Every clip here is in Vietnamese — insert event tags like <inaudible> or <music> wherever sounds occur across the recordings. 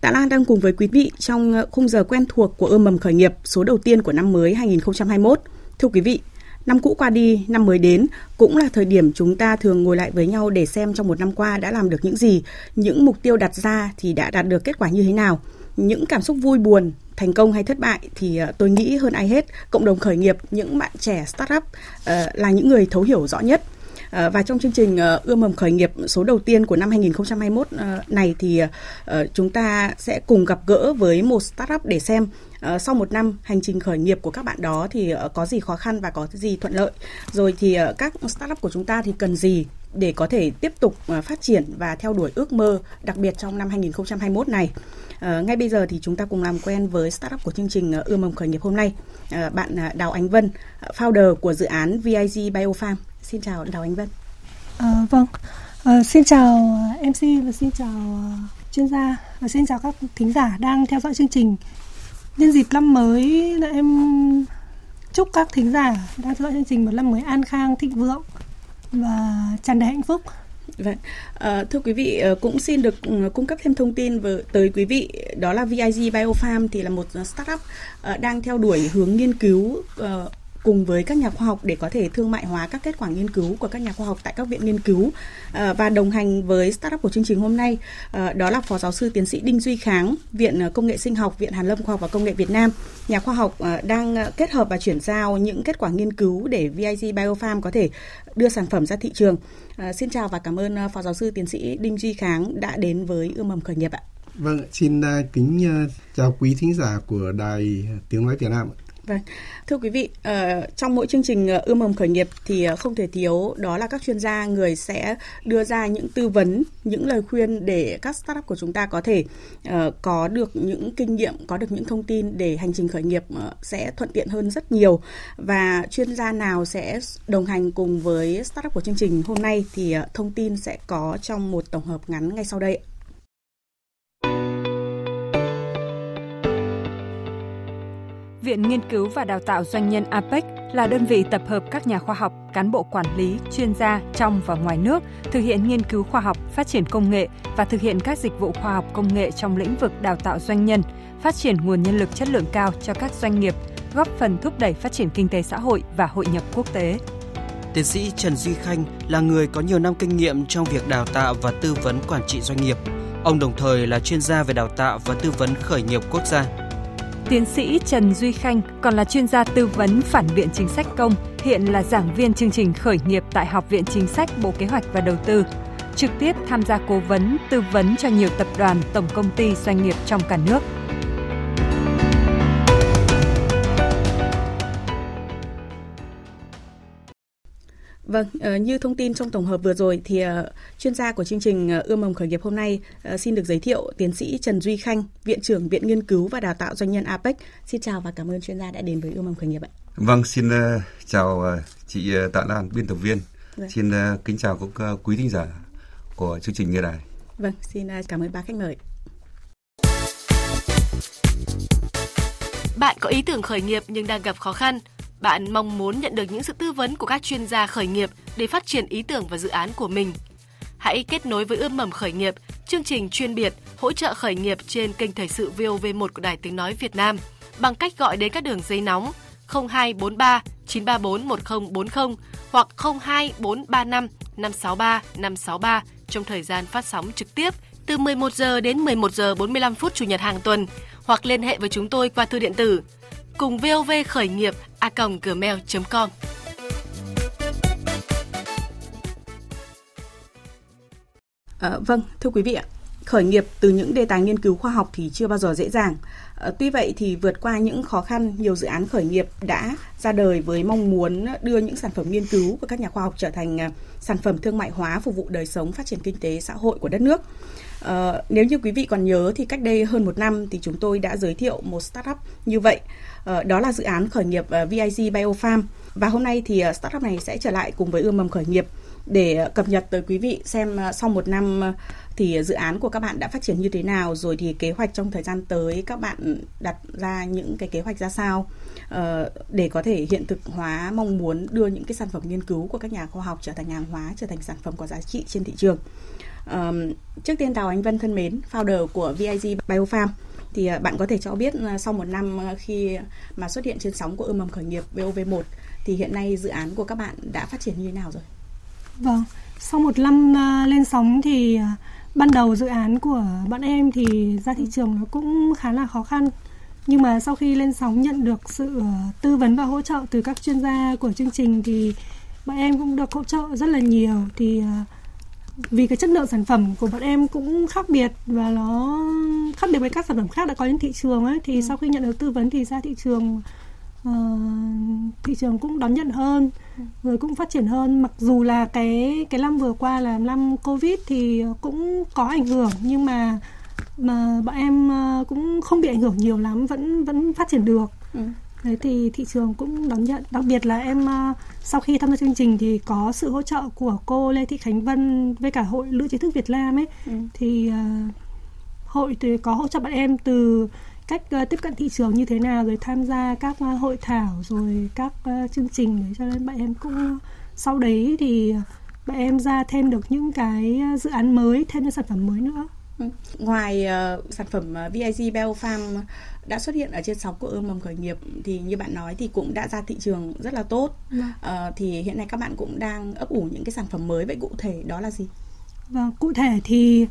Tạ Lan đang cùng với quý vị trong ờ, khung giờ quen thuộc của ươm mầm khởi nghiệp số đầu tiên của năm mới 2021. Thưa quý vị, năm cũ qua đi, năm mới đến cũng là thời điểm chúng ta thường ngồi lại với nhau để xem trong một năm qua đã làm được những gì, những mục tiêu đặt ra thì đã đạt được kết quả như thế nào, những cảm xúc vui buồn, thành công hay thất bại thì ờ, tôi nghĩ hơn ai hết, cộng đồng khởi nghiệp, những bạn trẻ startup ờ, là những người thấu hiểu rõ nhất. Ờ, và trong chương trình ờ, ươm mầm khởi nghiệp số đầu tiên của năm 2021 ờ, này thì chúng ta sẽ cùng gặp gỡ với một startup để xem sau một năm hành trình khởi nghiệp của các bạn đó thì có gì khó khăn và có gì thuận lợi rồi thì các startup của chúng ta thì cần gì để có thể tiếp tục phát triển và theo đuổi ước mơ đặc biệt trong năm 2021 này. Ngay bây giờ thì chúng ta cùng làm quen với startup của chương trình ươm mầm khởi nghiệp hôm nay. Bạn à, Đào Ánh Vân, founder của dự án VIG Biofarm. Xin chào Đào Ánh Vân. À, vâng, à, xin chào MC và xin chào chuyên gia và xin chào các thính giả đang theo dõi chương trình. Nhân dịp năm mới là em chúc các thính giả đang theo dõi chương trình một năm mới an khang, thịnh vượng và tràn đầy hạnh phúc. Vâng, à, thưa quý vị cũng xin được ừ, cung cấp thêm thông tin với tới quý vị đó là VIG Biofarm thì là một startup đang theo đuổi hướng nghiên cứu cùng với các nhà khoa học để có thể thương mại hóa các kết quả nghiên cứu của các nhà khoa học tại các viện nghiên cứu à, và đồng hành với startup của chương trình hôm nay à, đó là phó giáo sư tiến sĩ Đinh Duy Kháng viện à, công nghệ sinh học viện Hàn Lâm khoa học và công nghệ Việt Nam. Nhà khoa học đang kết hợp và chuyển giao những kết quả nghiên cứu để VIG Biofarm có thể đưa sản phẩm ra thị trường. Xin chào và cảm ơn phó giáo sư tiến sĩ Đinh Duy Kháng đã đến với ươm mầm khởi nghiệp ạ. Vâng, xin kính chào quý thính giả của Đài Tiếng Nói Việt Nam. Vâng, thưa quý vị, ờ, trong mỗi chương trình ờ, ươm mầm khởi nghiệp thì ờ, không thể thiếu đó là các chuyên gia người sẽ đưa ra những tư vấn, những lời khuyên để các startup của chúng ta có thể có được những kinh nghiệm, có được những thông tin để hành trình khởi nghiệp sẽ thuận tiện hơn rất nhiều. Và chuyên gia nào sẽ đồng hành cùng với startup của chương trình hôm nay thì thông tin sẽ có trong một tổng hợp ngắn ngay sau đây. Viện Nghiên cứu và Đào tạo Doanh nhân APEC là đơn vị tập hợp các nhà khoa học, cán bộ quản lý, chuyên gia trong và ngoài nước thực hiện nghiên cứu khoa học, phát triển công nghệ và thực hiện các dịch vụ khoa học công nghệ trong lĩnh vực đào tạo doanh nhân, phát triển nguồn nhân lực chất lượng cao cho các doanh nghiệp, góp phần thúc đẩy phát triển kinh tế xã hội và hội nhập quốc tế. Tiến sĩ Trần Duy Khanh là người có nhiều năm kinh nghiệm trong việc đào tạo và tư vấn quản trị doanh nghiệp. Ông đồng thời là chuyên gia về đào tạo và tư vấn khởi nghiệp quốc gia Tiến sĩ Trần Duy Khanh còn là chuyên gia tư vấn phản biện chính sách công, hiện là giảng viên chương trình khởi nghiệp tại Học viện Chính sách Bộ Kế hoạch và Đầu tư, trực tiếp tham gia cố vấn, tư vấn cho nhiều tập đoàn, tổng công ty, doanh nghiệp trong cả nước. Vâng, uh, như thông tin trong tổng hợp vừa rồi thì uh, chuyên gia của chương trình uh, ươm mầm khởi nghiệp hôm nay xin được giới thiệu tiến sĩ Trần Duy Khanh, viện trưởng Viện Nghiên cứu và Đào tạo doanh nhân APEC. Xin chào và cảm ơn chuyên gia đã đến với ươm mầm khởi nghiệp ạ. Vâng, xin chào chị Tạ Lan, biên tập viên. Vâng. Xin kính chào các quý thính giả của chương trình nghe đài. Vâng, xin cảm ơn ba khách mời. Bạn có ý tưởng khởi nghiệp nhưng đang gặp khó khăn bạn mong muốn nhận được những sự tư vấn của các chuyên gia khởi nghiệp để phát triển ý tưởng và dự án của mình. Hãy kết nối với ươm mầm khởi nghiệp, chương trình chuyên biệt hỗ trợ khởi nghiệp trên kênh thời sự VOV1 của Đài Tiếng Nói Việt Nam bằng cách gọi đến các đường dây nóng 0243 934 1040 hoặc 02435 563 563 trong thời gian phát sóng trực tiếp từ 11 giờ đến 11 giờ 45 phút chủ nhật hàng tuần hoặc liên hệ với chúng tôi qua thư điện tử cùng VOV khởi nghiệp a gmail.com. À, ờ, vâng, thưa quý vị ạ, khởi nghiệp từ những đề tài nghiên cứu khoa học thì chưa bao giờ dễ dàng. À, tuy vậy thì vượt qua những khó khăn, nhiều dự án khởi nghiệp đã ra đời với mong muốn đưa những sản phẩm nghiên cứu của các nhà khoa học trở thành ờ, sản phẩm thương mại hóa phục vụ đời sống phát triển kinh tế xã hội của đất nước. À, nếu như quý vị còn nhớ thì cách đây hơn một năm thì chúng tôi đã giới thiệu một startup như vậy. Ờ, đó là dự án khởi nghiệp ờ, VIG Biofarm. Và hôm nay thì ờ, startup này sẽ trở lại cùng với ươm mầm khởi nghiệp. Để cập nhật tới quý vị xem sau một năm thì dự án của các bạn đã phát triển như thế nào rồi thì kế hoạch trong thời gian tới các bạn đặt ra những cái kế hoạch ra sao để có thể hiện thực hóa mong muốn đưa những cái sản phẩm nghiên cứu của các nhà khoa học trở thành hàng hóa trở thành sản phẩm có giá trị trên thị trường. Trước tiên Đào Anh Vân thân mến, founder của VIG Biofarm thì uh, bạn có thể cho biết sau một năm uh, khi mà xuất hiện trên sóng của ươm mầm khởi nghiệp VOV1 thì hiện nay dự án của các bạn đã phát triển như thế nào rồi? Vâng, sau một năm uh, lên sóng thì ban đầu dự án của bọn em thì ra thị trường nó cũng khá là khó khăn. Nhưng mà sau khi lên sóng nhận được sự tư vấn và hỗ trợ từ các chuyên gia của chương trình thì bọn em cũng được hỗ trợ rất là nhiều. Thì uh, vì cái chất lượng sản phẩm của bọn em cũng khác biệt và nó khác biệt với các sản phẩm khác đã có trên thị trường ấy thì ừ. sau khi nhận được tư vấn thì ra thị trường uh, thị trường cũng đón nhận hơn ừ. rồi cũng phát triển hơn mặc dù là cái cái năm vừa qua là năm covid thì cũng có ảnh hưởng nhưng mà mà bọn em ờ, cũng không bị ảnh hưởng nhiều lắm vẫn vẫn phát triển được ừ. Đấy thì thị trường cũng đón nhận đặc biệt là em uh, sau khi tham gia chương trình thì có sự hỗ trợ của cô Lê Thị Khánh Vân với cả hội Lữ trí thức Việt Nam ấy ừ. thì uh, hội thì có hỗ trợ bọn em từ cách uh, tiếp cận thị trường như thế nào rồi tham gia các uh, hội thảo rồi các uh, chương trình để cho nên bọn em cũng sau đấy thì bọn em ra thêm được những cái dự án mới thêm những sản phẩm mới nữa. Ngoài uh, sản phẩm uh, VIG Biofarm đã xuất hiện ở trên sóng của ươm mầm khởi nghiệp thì như bạn nói thì cũng đã ra thị trường rất là tốt vâng. à, thì hiện nay các bạn cũng đang ấp ủ những cái sản phẩm mới vậy cụ thể đó là gì vâng cụ thể thì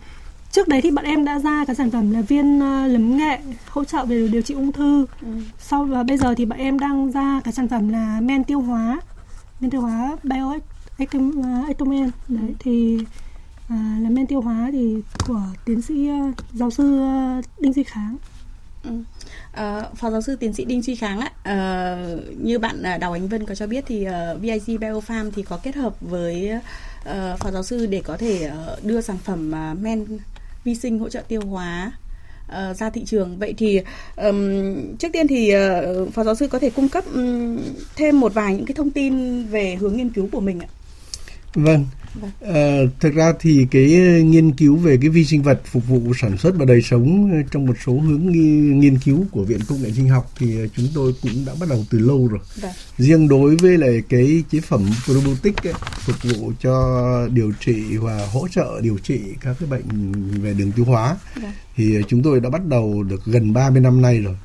trước đấy thì bọn em đã ra cái sản phẩm là viên uh, lấm nghệ hỗ trợ về điều trị ung thư ừ. sau và bây giờ thì bọn em đang ra cái sản phẩm là men tiêu hóa men tiêu hóa bio ectomen uh, đấy ừ. thì à, là men tiêu hóa thì của tiến sĩ uh, giáo sư uh, đinh duy kháng ừ. Uh, Phó giáo sư tiến sĩ Đinh Duy Kháng ạ, uh, như bạn uh, Đào Ánh Vân có cho biết thì uh, VIG Biofarm thì có kết hợp với uh, Phó giáo sư để có thể uh, đưa sản phẩm uh, men vi sinh hỗ trợ tiêu hóa uh, ra thị trường. Vậy thì um, trước tiên thì uh, Phó giáo sư có thể cung cấp um, thêm một vài những cái thông tin về hướng nghiên cứu của mình ạ. Vâng, Vâng. À, thực ra thì cái nghiên cứu về cái vi sinh vật phục vụ sản xuất và đời sống trong một số hướng nghiên cứu của Viện Công nghệ Sinh học thì chúng tôi cũng đã bắt đầu từ lâu rồi. Vâng. Riêng đối với lại cái chế phẩm probiotic ấy, phục vụ cho điều trị và hỗ trợ điều trị các cái bệnh về đường tiêu hóa vâng. thì chúng tôi đã bắt đầu được gần 30 năm nay rồi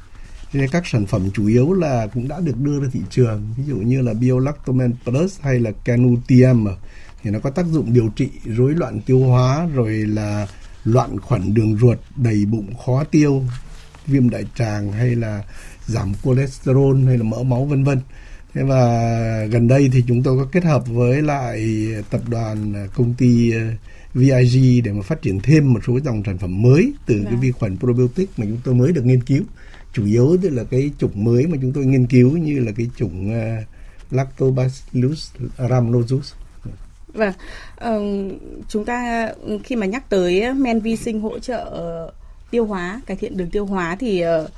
nên các sản phẩm chủ yếu là cũng đã được đưa ra thị trường ví dụ như là Biolactomen Plus hay là Canutiam thì nó có tác dụng điều trị rối loạn tiêu hóa rồi là loạn khuẩn đường ruột đầy bụng khó tiêu viêm đại tràng hay là giảm cholesterol hay là mỡ máu vân vân. Thế và gần đây thì chúng tôi có kết hợp với lại tập đoàn công ty ờ, VIG để mà phát triển thêm một số dòng sản phẩm mới từ cái vâng. vi khuẩn probiotic mà chúng tôi mới được nghiên cứu. Chủ yếu tức là cái chủng mới mà chúng tôi nghiên cứu như là cái chủng uh, Lactobacillus rhamnosus Vâng, uh, chúng ta khi mà nhắc tới men vi sinh hỗ trợ tiêu hóa, cải thiện đường tiêu hóa thì uh,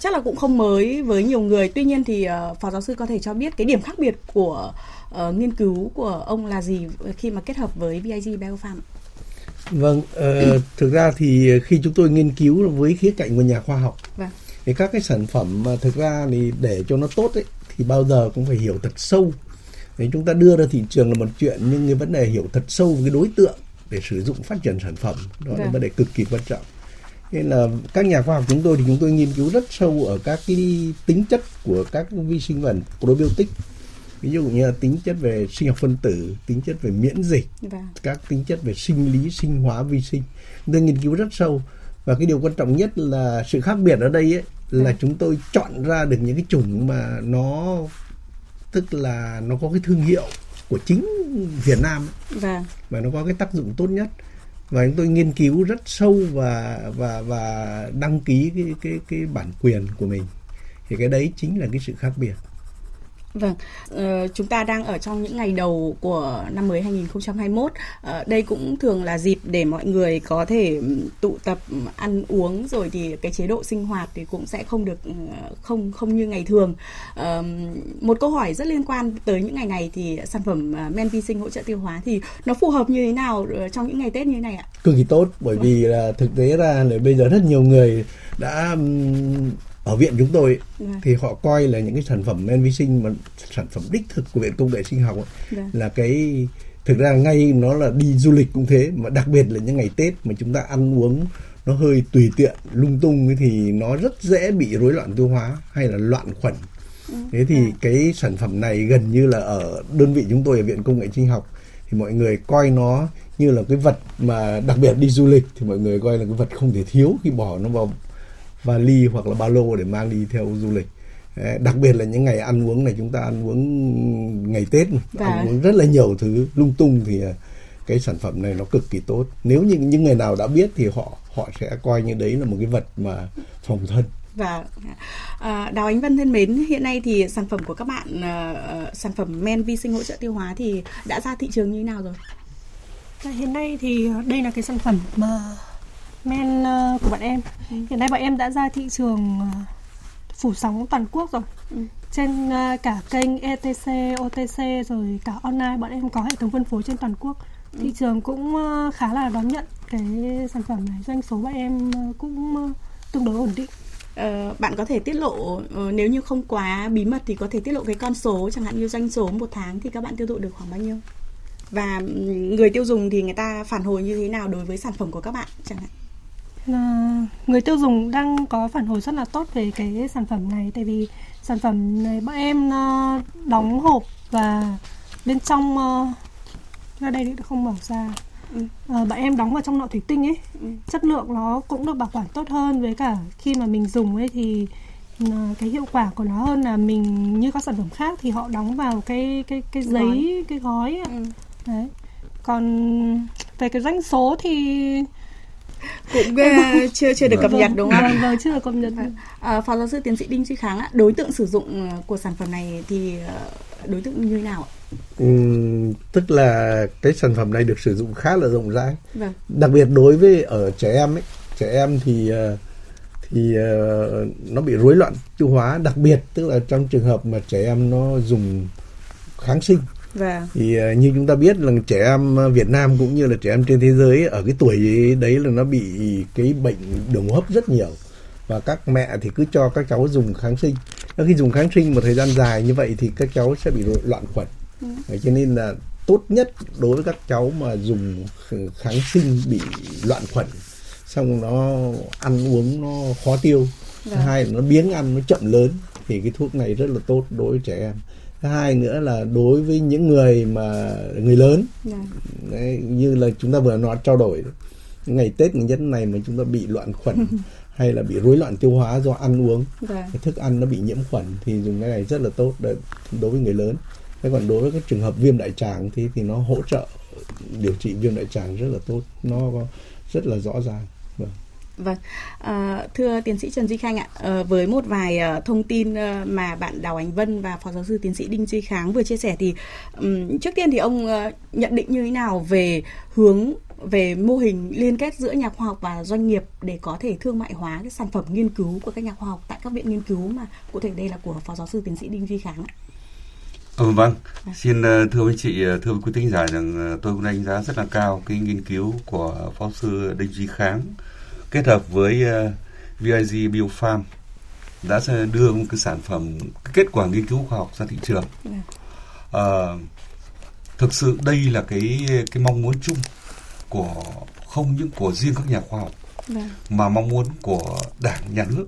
chắc là cũng không mới với nhiều người. Tuy nhiên thì uh, phó giáo sư có thể cho biết cái điểm khác biệt của uh, nghiên cứu của ông là gì khi mà kết hợp với VIG Biofarm? Vâng, uh, thực ra thì khi chúng tôi nghiên cứu với khía cạnh của nhà khoa học, vâng. thì các cái sản phẩm mà thực ra thì để cho nó tốt ấy thì bao giờ cũng phải hiểu thật sâu Đấy, chúng ta đưa ra thị trường là một chuyện nhưng cái vấn đề hiểu thật sâu về cái đối tượng để sử dụng phát triển sản phẩm đó là vâng. vấn đề cực kỳ quan trọng nên là các nhà khoa học chúng tôi thì chúng tôi nghiên cứu rất sâu ở các cái tính chất của các vi sinh vật probiotic ví dụ như là tính chất về sinh học phân tử tính chất về miễn dịch vâng. các tính chất về sinh lý sinh hóa vi sinh chúng tôi nghiên cứu rất sâu và cái điều quan trọng nhất là sự khác biệt ở đây ấy, là vâng. chúng tôi chọn ra được những cái chủng mà nó tức là nó có cái thương hiệu của chính Việt Nam vâng. và nó có cái tác dụng tốt nhất. Và chúng tôi nghiên cứu rất sâu và và và đăng ký cái cái cái bản quyền của mình. Thì cái đấy chính là cái sự khác biệt Vâng, uh, chúng ta đang ở trong những ngày đầu của năm mới 2021. Uh, đây cũng thường là dịp để mọi người có thể tụ tập ăn uống rồi thì cái chế độ sinh hoạt thì cũng sẽ không được không không như ngày thường. Uh, một câu hỏi rất liên quan tới những ngày này thì sản phẩm men vi sinh hỗ trợ tiêu hóa thì nó phù hợp như thế nào trong những ngày Tết như thế này ạ? Cực kỳ tốt bởi vì là thực tế ra là bây giờ rất nhiều người đã ở viện chúng tôi yeah. Vâng. thì họ coi là những cái sản phẩm men vi sinh mà sản phẩm đích thực của viện công nghệ sinh học ấy, yeah. Vâng. là cái thực ra ngay nó là đi du lịch cũng thế mà đặc biệt là những ngày tết mà chúng ta ăn uống nó hơi tùy tiện lung tung thì nó rất dễ bị rối loạn tiêu hóa hay là loạn khuẩn ừ. thế thì yeah. cái sản phẩm này gần như là ở đơn vị chúng tôi ở viện công nghệ sinh học thì mọi người coi nó như là cái vật mà đặc biệt đi du lịch thì mọi người coi là cái vật không thể thiếu khi bỏ nó vào vali hoặc là ba lô để mang đi theo du lịch. Đặc biệt là những ngày ăn uống này chúng ta ăn uống ngày tết dạ. ăn uống rất là nhiều thứ lung tung thì à, cái sản phẩm này nó cực kỳ tốt. Nếu như những người nào đã biết thì họ họ sẽ coi như đấy là một cái vật mà phòng thân. Và à, đào ánh vân thân mến hiện nay thì sản phẩm của các bạn uh, sản phẩm men vi sinh hỗ trợ tiêu hóa thì đã ra thị trường như thế nào rồi? Hiện nay thì đây là cái sản phẩm mà men uh, của bọn em. Ừ. hiện nay bọn em đã ra thị trường uh, phủ sóng toàn quốc rồi. Ừ. trên uh, cả kênh etc otc rồi cả online bọn em có hệ thống phân phối trên toàn quốc. Ừ. thị trường cũng khá là đón nhận cái sản phẩm này. Doanh số bọn em cũng tương đối ổn định. Uh, bạn có thể tiết lộ uh, nếu như không quá bí mật thì có thể tiết lộ cái con số chẳng hạn như doanh số một tháng thì các bạn tiêu thụ được khoảng bao nhiêu? Và người tiêu dùng thì người ta phản hồi như thế nào đối với sản phẩm của các bạn chẳng hạn người tiêu dùng đang có phản hồi rất là tốt về cái sản phẩm này tại vì sản phẩm này bọn em đóng hộp và bên trong ra đây thì không mở ra ừ. à, bọn em đóng vào trong nọ thủy tinh ấy ừ. chất lượng nó cũng được bảo quản tốt hơn với cả khi mà mình dùng ấy thì cái hiệu quả của nó hơn là mình như các sản phẩm khác thì họ đóng vào cái cái cái giấy gói. cái gói ừ. đấy còn về cái doanh số thì cũng uh, chưa chưa được cập nhật đúng không? Vâng, vâng chưa cập nhật. À, Phó giáo sư tiến sĩ Đinh Duy Kháng ạ, đối tượng sử dụng ờ, của sản phẩm này thì đối tượng như thế nào ạ? Ừ, tức là cái sản phẩm này được sử dụng khá là rộng rãi. Vâng. Đặc biệt đối với ở trẻ em ấy, trẻ em thì thì uh, nó bị rối loạn tiêu hóa đặc biệt tức là trong trường hợp mà trẻ em nó dùng kháng sinh Vâng. Thì uh, như chúng ta biết là trẻ em ờ, Việt Nam cũng như là trẻ em trên thế giới ở cái tuổi đấy là nó bị cái bệnh đường hô hấp rất nhiều và các mẹ thì cứ cho các cháu dùng kháng sinh. Khi dùng kháng sinh một thời gian dài như vậy thì các cháu sẽ bị loạn khuẩn. Ừ. Cho nên là tốt nhất đối với các cháu mà dùng kháng sinh bị loạn khuẩn xong nó ăn uống nó khó tiêu. Vâng. Hai là nó biếng ăn nó chậm lớn thì cái thuốc này rất là tốt đối với trẻ em thứ hai nữa là đối với những người mà người lớn yeah. Dạ. đấy, như là chúng ta vừa nói trao đổi ngày tết ngày nhất này mà chúng ta bị loạn khuẩn <laughs> hay là bị rối loạn tiêu hóa do ăn uống yeah. Dạ. thức ăn nó bị nhiễm khuẩn thì dùng cái này rất là tốt đối với người lớn thế còn đối với các trường hợp viêm đại tràng thì thì nó hỗ trợ điều trị viêm đại tràng rất là tốt nó rất là rõ ràng vâng. À, thưa tiến sĩ Trần Duy Khanh ạ, à, với một vài à, thông tin à, mà bạn Đào Ánh Vân và phó giáo sư tiến sĩ Đinh Duy Kháng vừa chia sẻ thì um, trước tiên thì ông à, nhận định như thế nào về hướng về mô hình liên kết giữa nhà khoa học và doanh nghiệp để có thể thương mại hóa cái sản phẩm nghiên cứu của các nhà khoa học tại các viện nghiên cứu mà cụ thể đây là của phó giáo sư tiến sĩ Đinh Duy Kháng ạ. Ừ, vâng, xin thưa với chị, thưa với quý thính giả rằng tôi cũng đánh giá rất là cao cái nghiên cứu của phó sư Đinh Duy Kháng kết hợp với uh, ờ, VIG Biofarm đã đưa một cái sản phẩm kết quả nghiên cứu khoa học ra thị trường. Uh, thực sự đây là cái cái mong muốn chung của không những của riêng các nhà khoa học vâng. mà mong muốn của đảng nhà nước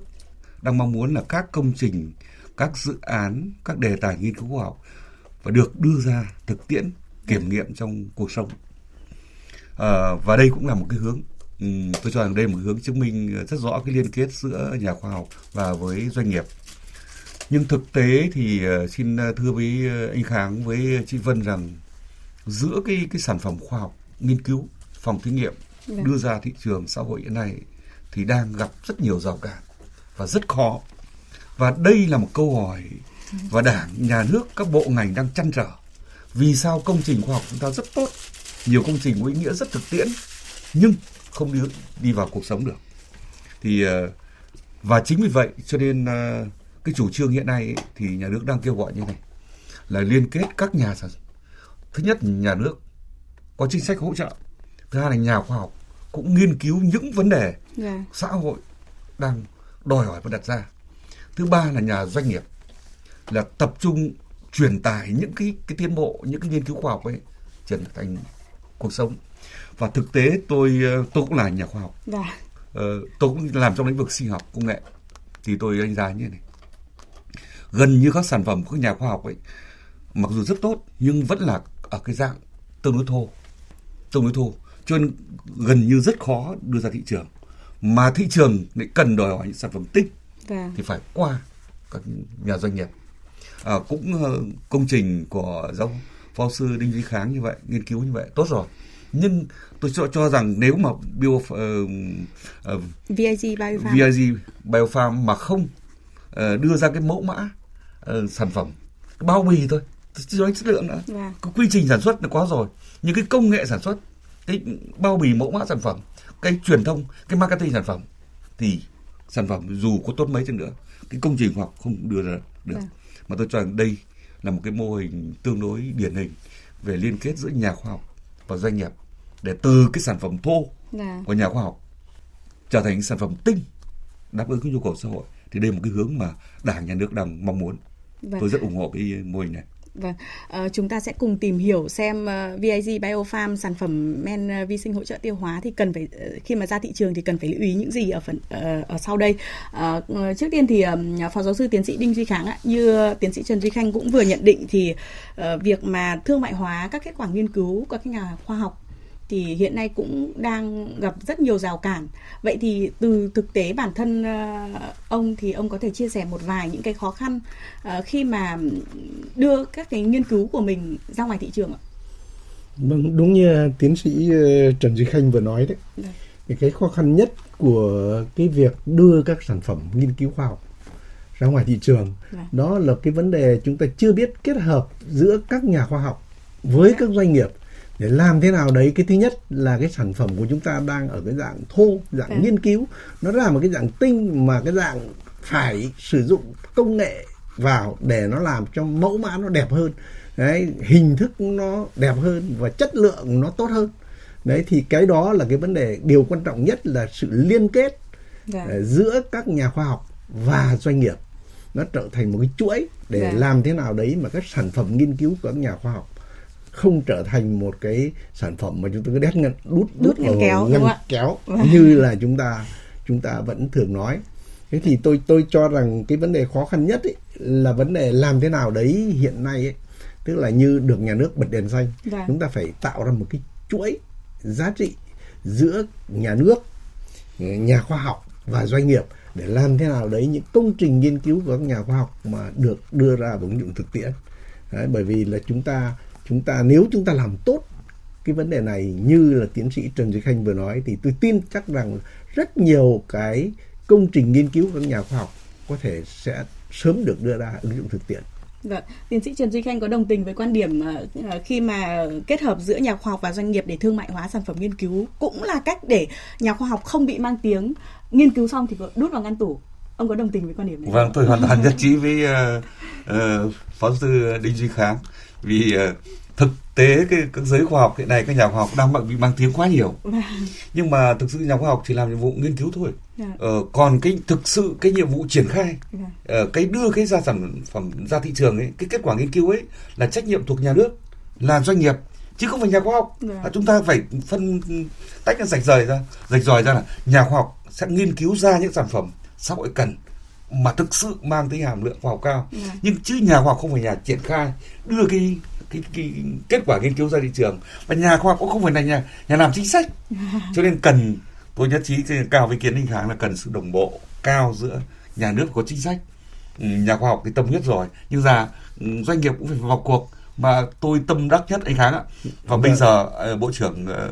đang mong muốn là các công trình các dự án các đề tài nghiên cứu khoa học và được đưa ra thực tiễn kiểm nghiệm trong cuộc sống à, và đây cũng là một cái hướng tôi cho rằng đây là một hướng chứng minh rất rõ cái liên kết giữa nhà khoa học và với doanh nghiệp. Nhưng thực tế thì ờ, xin ờ, thưa với ờ, anh Kháng với chị Vân rằng giữa cái cái sản phẩm khoa học nghiên cứu phòng thí nghiệm dạ. đưa ra thị trường xã hội hiện nay thì đang gặp rất nhiều rào cản và rất khó. Và đây là một câu hỏi và đảng nhà nước các bộ ngành đang chăn trở. Vì sao công trình khoa học chúng ta rất tốt nhiều công trình có ý nghĩa rất thực tiễn nhưng không đi đi vào cuộc sống được. Thì ờ, và chính vì vậy cho nên ờ, cái chủ trương hiện nay ấy, thì nhà nước đang kêu gọi như này là liên kết các nhà sản thứ nhất nhà nước có chính sách hỗ trợ. Thứ hai là nhà khoa học cũng nghiên cứu những vấn đề Dạ. xã hội đang đòi hỏi và đặt ra. Thứ ba là nhà doanh nghiệp là tập trung truyền tải những cái cái tiến bộ những cái nghiên cứu khoa học ấy trở thành cuộc sống. Và thực tế tôi ờ, tôi cũng là nhà khoa học. Dạ. Ờ, tôi cũng làm trong lĩnh vực sinh học công nghệ. Thì tôi đánh giá như này. Gần như các sản phẩm của các nhà khoa học ấy mặc dù rất tốt nhưng vẫn là ở cái dạng tương đối thô. Tương đối thô. Cho nên gần như rất khó đưa ra thị trường. Mà thị trường lại cần đòi hỏi những sản phẩm tinh Dạ. thì phải qua các nhà doanh nghiệp. À, cũng công trình của giáo phó sư đinh duy kháng như vậy nghiên cứu như vậy tốt rồi nhưng tôi cho cho rằng nếu mà bio uh, uh, VIG Biofarm. VIG Biofarm mà không ờ, đưa ra cái mẫu mã ờ, sản phẩm cái bao bì thôi chưa nói chất lượng nữa Vâng. cái quy trình sản xuất là có rồi nhưng cái công nghệ sản xuất cái bao bì mẫu mã sản phẩm cái truyền thông cái marketing sản phẩm thì sản phẩm dù có tốt mấy chăng nữa cái công trình khoa học không đưa ra được Vâng. mà tôi cho rằng đây là một cái mô hình tương đối điển hình về liên kết giữa nhà khoa học và doanh nghiệp để từ cái sản phẩm thô Dạ. của nhà khoa học trở thành sản phẩm tinh đáp ứng cái nhu cầu xã hội thì đây là một cái hướng mà đảng nhà nước đang mong muốn Vâng. tôi rất ủng hộ cái mô hình này Vâng, à, chúng ta sẽ cùng tìm hiểu xem ờ, uh, VIG Biofarm sản phẩm men uh, vi sinh hỗ trợ tiêu hóa thì cần phải uh, khi mà ra thị trường thì cần phải lưu ý những gì ở phần uh, ở sau đây. Uh, trước tiên thì ờm, phó giáo sư tiến sĩ Đinh Duy Kháng ạ, như tiến sĩ Trần Duy Khanh cũng vừa nhận định thì uh, việc mà thương mại hóa các kết quả nghiên cứu của các nhà khoa học thì hiện nay cũng đang gặp rất nhiều rào cản. Vậy thì từ thực tế bản thân ờ, ông thì ông có thể chia sẻ một vài những cái khó khăn ờ, khi mà đưa các cái nghiên cứu của mình ra ngoài thị trường ạ? Vâng, đúng như tiến sĩ ờ, Trần Duy Khanh vừa nói đấy. Vâng. Thì cái khó khăn nhất của cái việc đưa các sản phẩm nghiên cứu khoa học ra ngoài thị trường Vâng. đó là cái vấn đề chúng ta chưa biết kết hợp giữa các nhà khoa học với các doanh nghiệp để làm thế nào đấy cái thứ nhất là cái sản phẩm của chúng ta đang ở cái dạng thô dạng Vâng. nghiên cứu nó ra một cái dạng tinh mà cái dạng phải sử dụng công nghệ vào để nó làm cho mẫu mã nó đẹp hơn đấy hình thức nó đẹp hơn và chất lượng nó tốt hơn đấy thì cái đó là cái vấn đề điều quan trọng nhất là sự liên kết Vâng. ờ, giữa các nhà khoa học và doanh nghiệp nó trở thành một cái chuỗi để Vâng. làm thế nào đấy mà các sản phẩm nghiên cứu của các nhà khoa học không trở thành một cái sản phẩm mà chúng ta cứ đét ngân đút Đút vào kéo, ạ? kéo Vâng. như là chúng ta chúng ta vẫn thường nói thế thì tôi tôi cho rằng cái vấn đề khó khăn nhất ấy, là vấn đề làm thế nào đấy hiện nay ấy, tức là như được nhà nước bật đèn xanh Vâng. chúng ta phải tạo ra một cái chuỗi giá trị giữa nhà nước nhà khoa học và doanh nghiệp để làm thế nào đấy những công trình nghiên cứu của các nhà khoa học mà được đưa ra và ứng dụng thực tiễn đấy, bởi vì là chúng ta chúng ta nếu chúng ta làm tốt cái vấn đề này như là tiến sĩ Trần Duy Khanh vừa nói thì tôi tin chắc rằng rất nhiều cái công trình nghiên cứu của các nhà khoa học có thể sẽ sớm được đưa ra ứng dụng thực tiễn. Vâng, tiến sĩ Trần Duy Khanh có đồng tình với quan điểm ờ, ờ, khi mà kết hợp giữa nhà khoa học và doanh nghiệp để thương mại hóa sản phẩm nghiên cứu cũng là cách để nhà khoa học không bị mang tiếng nghiên cứu xong thì đút vào ngăn tủ. Ông có đồng tình với quan điểm này? Vâng, tôi hoàn toàn nhất trí với uh, uh, phó sư Đinh Duy Kháng vì uh, thực tế cái các giới khoa học hiện nay các nhà khoa học đang bị mang tiếng quá nhiều. Vâng. Nhưng mà thực sự nhà khoa học chỉ làm nhiệm vụ nghiên cứu thôi. Dạ. Ờ, còn cái thực sự cái nhiệm vụ triển khai Dạ. ờ, cái đưa cái ra sản phẩm ra thị trường ấy cái kết quả nghiên cứu ấy là trách nhiệm thuộc nhà nước là doanh nghiệp chứ không phải nhà khoa học Dạ. à, chúng ta phải phân tách nó rạch rời ra rạch ròi ra là nhà khoa học sẽ nghiên cứu ra những sản phẩm xã hội cần mà thực sự mang tính hàm lượng khoa học cao. Dạ. nhưng chứ nhà khoa học không phải nhà triển khai đưa cái cái, cái kết quả nghiên cứu ra thị trường. Và nhà khoa học cũng không phải là nhà nhà làm chính sách. <laughs> Cho nên cần tôi nhất trí cao với kiến ninh kháng là cần sự đồng bộ cao giữa nhà nước có chính sách. Ừ, nhà khoa học thì tâm huyết rồi nhưng ra ừ, doanh nghiệp cũng phải vào cuộc. Mà tôi tâm đắc nhất anh kháng ạ. Và bây Vâng. giờ ờ, bộ trưởng ờ,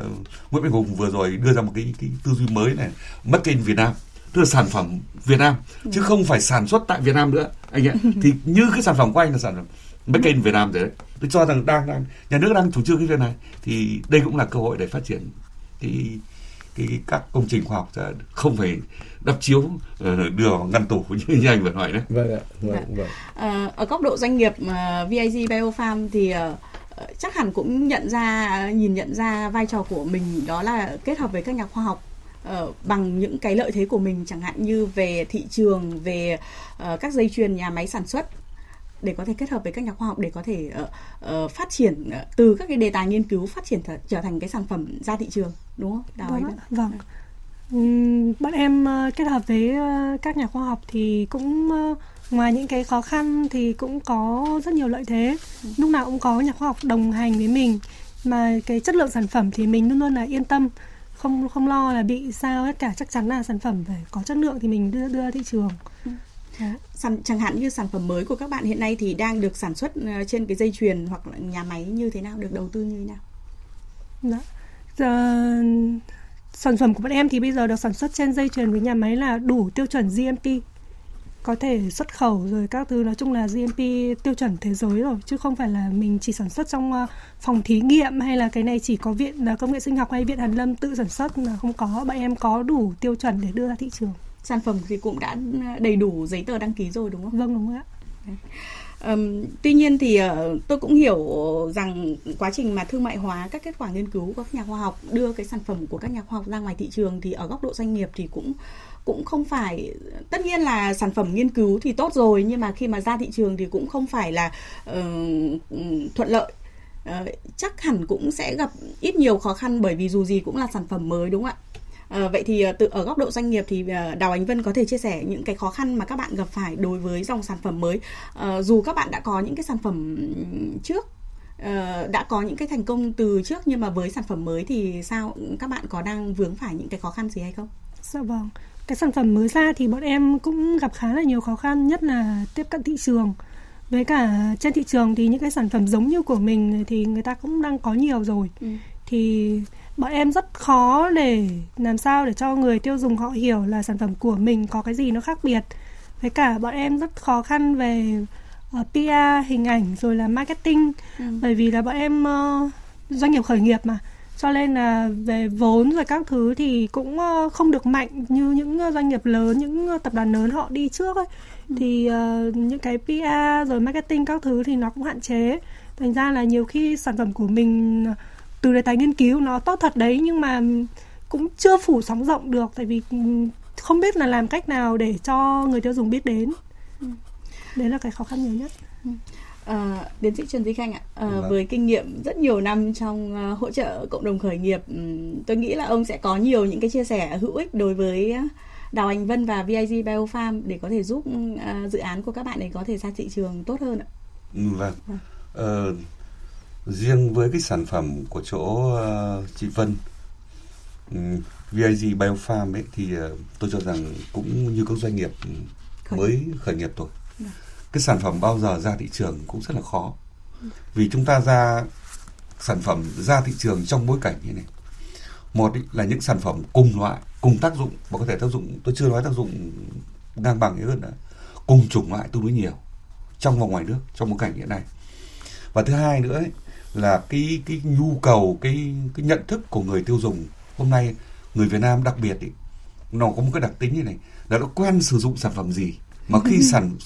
nguyễn mạnh hùng vừa rồi đưa ra một cái cái tư duy mới này mất kênh việt nam tức là sản phẩm Việt Nam chứ không phải sản xuất tại Việt Nam nữa anh ạ <laughs> thì như cái sản phẩm của anh là sản phẩm Make in Việt Nam rồi đấy tôi cho rằng đang đang nhà nước đang chủ trương cái việc này thì đây cũng là cơ hội để phát triển cái cái, cái các công trình khoa học không phải đắp chiếu ờ, đưa vào ngăn tủ <laughs> như, như anh vừa nói đấy. Vâng ạ. Vâng, dạ. vâng. À, ở góc độ doanh nghiệp uh, ờ, VIG Biofarm thì uh, chắc hẳn cũng nhận ra nhìn nhận ra vai trò của mình đó là kết hợp với các nhà khoa học uh, bằng những cái lợi thế của mình chẳng hạn như về thị trường về uh, các dây chuyền nhà máy sản xuất để có thể kết hợp với các nhà khoa học để có thể uh, uh, phát triển uh, từ các cái đề tài nghiên cứu phát triển th- trở thành cái sản phẩm ra thị trường đúng không? Đào vâng, vâng. Uhm, bọn em uh, kết hợp với uh, các nhà khoa học thì cũng uh, ngoài những cái khó khăn thì cũng có rất nhiều lợi thế lúc nào cũng có nhà khoa học đồng hành với mình mà cái chất lượng sản phẩm thì mình luôn luôn là yên tâm không không lo là bị sao tất cả. Chắc chắn là sản phẩm phải có chất lượng thì mình đưa đưa thị trường. Ừ. Sản, chẳng hạn như sản phẩm mới của các bạn hiện nay thì đang được sản xuất ờ, trên cái dây chuyền hoặc là nhà máy như thế nào được đầu tư như thế nào? Dạ. Giờ, sản phẩm của bọn em thì bây giờ được sản xuất trên dây chuyền với nhà máy là đủ tiêu chuẩn GMP có thể xuất khẩu rồi các thứ nói chung là GMP tiêu chuẩn thế giới rồi chứ không phải là mình chỉ sản xuất trong ờ, phòng thí nghiệm hay là cái này chỉ có viện ờ, công nghệ sinh học hay viện hàn lâm tự sản xuất là không có bọn em có đủ tiêu chuẩn để đưa ra thị trường sản phẩm thì cũng đã đầy đủ giấy tờ đăng ký rồi đúng không? Vâng đúng ạ. Um, tuy nhiên thì uh, tôi cũng hiểu rằng quá trình mà thương mại hóa các kết quả nghiên cứu của các nhà khoa học đưa cái sản phẩm của các nhà khoa học ra ngoài thị trường thì ở góc độ doanh nghiệp thì cũng cũng không phải tất nhiên là sản phẩm nghiên cứu thì tốt rồi nhưng mà khi mà ra thị trường thì cũng không phải là uh, thuận lợi. Uh, chắc hẳn cũng sẽ gặp ít nhiều khó khăn bởi vì dù gì cũng là sản phẩm mới đúng không ạ? À, vậy thì từ ở góc độ doanh nghiệp thì Đào Ánh Vân có thể chia sẻ những cái khó khăn mà các bạn gặp phải đối với dòng sản phẩm mới. À, dù các bạn đã có những cái sản phẩm trước đã có những cái thành công từ trước nhưng mà với sản phẩm mới thì sao các bạn có đang vướng phải những cái khó khăn gì hay không? Dạ vâng cái sản phẩm mới ra thì bọn em cũng gặp khá là nhiều khó khăn nhất là tiếp cận thị trường với cả trên thị trường thì những cái sản phẩm giống như của mình thì người ta cũng đang có nhiều rồi ừ. thì bọn em rất khó để làm sao để cho người tiêu dùng họ hiểu là sản phẩm của mình có cái gì nó khác biệt. Với cả bọn em rất khó khăn về uh, ờ, PR hình ảnh rồi là marketing. Ừ. bởi vì là bọn em uh, doanh nghiệp khởi nghiệp mà. Cho nên là về vốn rồi các thứ thì cũng ờ, không được mạnh như những doanh nghiệp lớn những tập đoàn lớn họ đi trước ấy. Ừ. thì uh, những cái PR rồi marketing các thứ thì nó cũng hạn chế. Thành ra là nhiều khi sản phẩm của mình từ đề tài nghiên cứu nó tốt thật đấy nhưng mà cũng chưa phủ sóng rộng được tại vì ừ, không biết là làm cách nào để cho người tiêu dùng biết đến ừ. đấy là cái khó khăn nhiều nhất. À, tiến sĩ Trần Duy Khanh ạ, à, với kinh nghiệm rất nhiều năm trong uh, hỗ trợ cộng đồng khởi nghiệp, um, tôi nghĩ là ông sẽ có nhiều những cái chia sẻ hữu ích đối với Đào Anh Vân và VIG Biofarm để có thể giúp uh, dự án của các bạn ấy có thể ra thị trường tốt hơn ạ. Vâng. vâng. Ờ, riêng với cái sản phẩm của chỗ uh, chị Vân, um, VIG Biofarm ấy thì uh, tôi cho rằng cũng như các doanh nghiệp khởi mới khởi nghiệp thôi. Vâng. Cái sản phẩm bao giờ ra thị trường cũng rất là khó. Vì chúng ta ra sản phẩm ra thị trường trong bối cảnh như này. Một ý, là những sản phẩm cùng loại cùng tác dụng và có thể tác dụng tôi chưa nói tác dụng ngang bằng hơn nữa cùng chủng loại tương đối nhiều trong và ngoài nước trong bối cảnh hiện nay. Và thứ hai nữa ấy, là cái cái nhu cầu cái cái nhận thức của người tiêu dùng. Hôm nay người Việt Nam đặc biệt ý, nó có một cái đặc tính như này là nó quen sử dụng sản phẩm gì mà khi <laughs> sản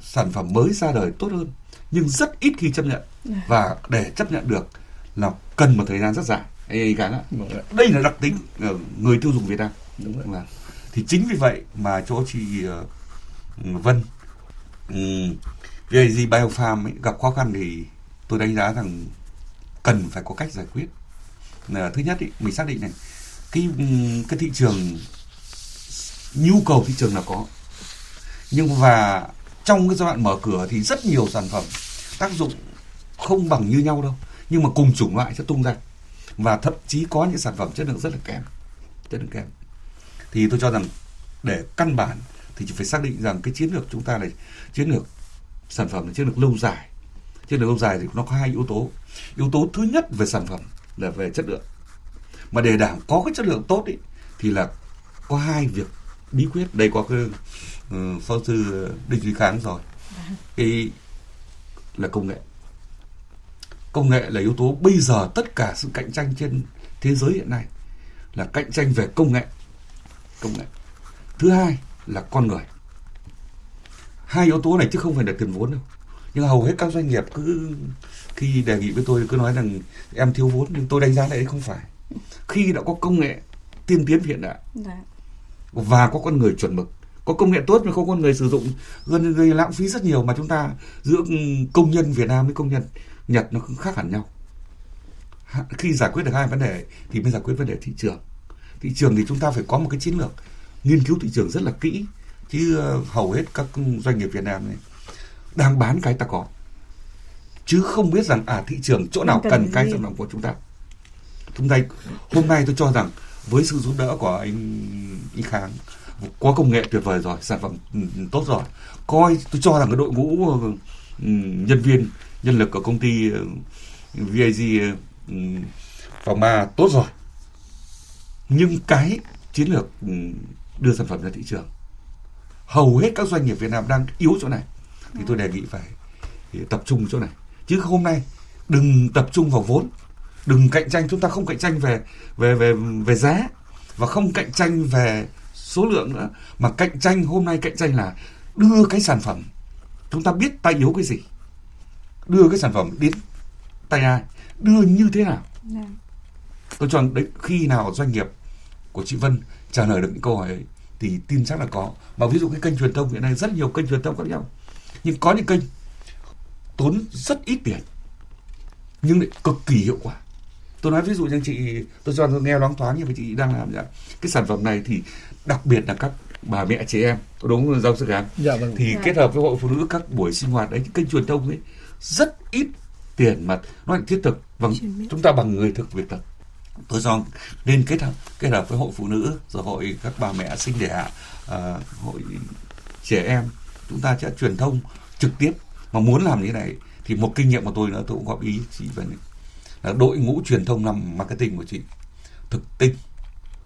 sản phẩm mới ra đời tốt hơn nhưng rất ít khi chấp nhận. Dạ. và để chấp nhận được là cần một thời gian rất dài. Ê, cả đây là đặc tính người tiêu dùng Việt Nam. Đúng rồi. Là, thì chính vì vậy mà chỗ chị uh, Vân um, VAG Biofarm ấy, gặp khó khăn thì tôi đánh giá rằng cần phải có cách giải quyết. Là thứ nhất ý, mình xác định này cái cái thị trường nhu cầu thị trường là có. Nhưng và trong cái giai đoạn mở cửa thì rất nhiều sản phẩm tác dụng không bằng như nhau đâu nhưng mà cùng chủng loại sẽ tung ra. Và thậm chí có những sản phẩm chất lượng rất là kém chất lượng kém. Thì tôi cho rằng để căn bản thì chỉ phải xác định rằng cái chiến lược chúng ta là chiến lược sản phẩm là chiến lược lâu dài. Chiến lược lâu dài thì nó có hai yếu tố yếu tố thứ nhất về sản phẩm là về chất lượng. Mà để đảm có cái chất lượng tốt ý, thì là có hai việc bí quyết. Đây có cái uh, phó sư đinh duy kháng rồi. Cái là công nghệ. Công nghệ là yếu tố bây giờ tất cả sự cạnh tranh trên thế giới hiện nay là cạnh tranh về công nghệ. Công nghệ. Thứ hai là con người. Hai yếu tố này chứ không phải là tiền vốn đâu nhưng hầu hết các doanh nghiệp cứ khi đề nghị với tôi cứ nói rằng em thiếu vốn nhưng tôi đánh giá lại không phải. Khi đã có công nghệ tiên tiến hiện đại dạ. và có con người chuẩn mực có công nghệ tốt mà không con người sử dụng gần gây lãng phí rất nhiều mà chúng ta giữa công nhân Việt Nam với công nhân Nhật nó cũng khác hẳn nhau. Khi giải quyết được hai vấn đề thì mới giải quyết vấn đề thị trường. Thị trường thì chúng ta phải có một cái chiến lược nghiên cứu thị trường rất là kỹ chứ ờ, hầu hết các doanh nghiệp Việt Nam này đang bán cái ta có. Chứ không biết rằng à thị trường chỗ nào cần, cần cái sản phẩm của chúng ta. Chúng ta hôm nay tôi cho rằng với sự giúp đỡ của anh y kháng có công nghệ tuyệt vời rồi sản phẩm ừ, tốt rồi. Coi tôi cho rằng cái đội ngũ ừ, nhân viên nhân lực của công ty ừ, VAG Pharma tốt rồi. Nhưng cái chiến lược đưa sản phẩm ra thị trường hầu hết các doanh nghiệp Việt Nam đang yếu chỗ này thì tôi đề nghị phải tập trung chỗ này. Chứ hôm nay đừng tập trung vào vốn. Đừng cạnh tranh chúng ta không cạnh tranh về về về về giá và không cạnh tranh về số lượng nữa. Mà cạnh tranh hôm nay cạnh tranh là đưa cái sản phẩm. Chúng ta biết tay yếu cái gì. Đưa cái sản phẩm đến tay ai. Đưa như thế nào. Yeah. Dạ. tôi cho đấy khi nào doanh nghiệp của chị Vân trả lời được những câu hỏi ấy thì tin chắc là có. Mà ví dụ cái kênh truyền thông hiện nay rất nhiều kênh truyền thông khác nhau nhưng có những kênh tốn rất ít tiền nhưng lại cực kỳ hiệu quả. Tôi nói ví dụ như chị tôi cho tôi nghe loáng thoáng như vậy chị đang làm vậy cái sản phẩm này thì đặc biệt là các bà mẹ trẻ em đúng không giáo sư khán dạ, vâng. thì dạ. kết hợp với hội phụ nữ các buổi sinh hoạt đấy kênh truyền thông ấy rất ít tiền mà nó thiết thực. Vâng chúng ta bằng người thực việc thực. Tôi cho nên kết hợp kết hợp với hội phụ nữ rồi hội các bà mẹ sinh đẻ uh, hội trẻ em chúng ta sẽ truyền thông trực tiếp. Mà muốn làm như thế này thì một kinh nghiệm của tôi nữa tôi cũng góp ý chị về này là đội ngũ truyền thông làm marketing của chị thực tinh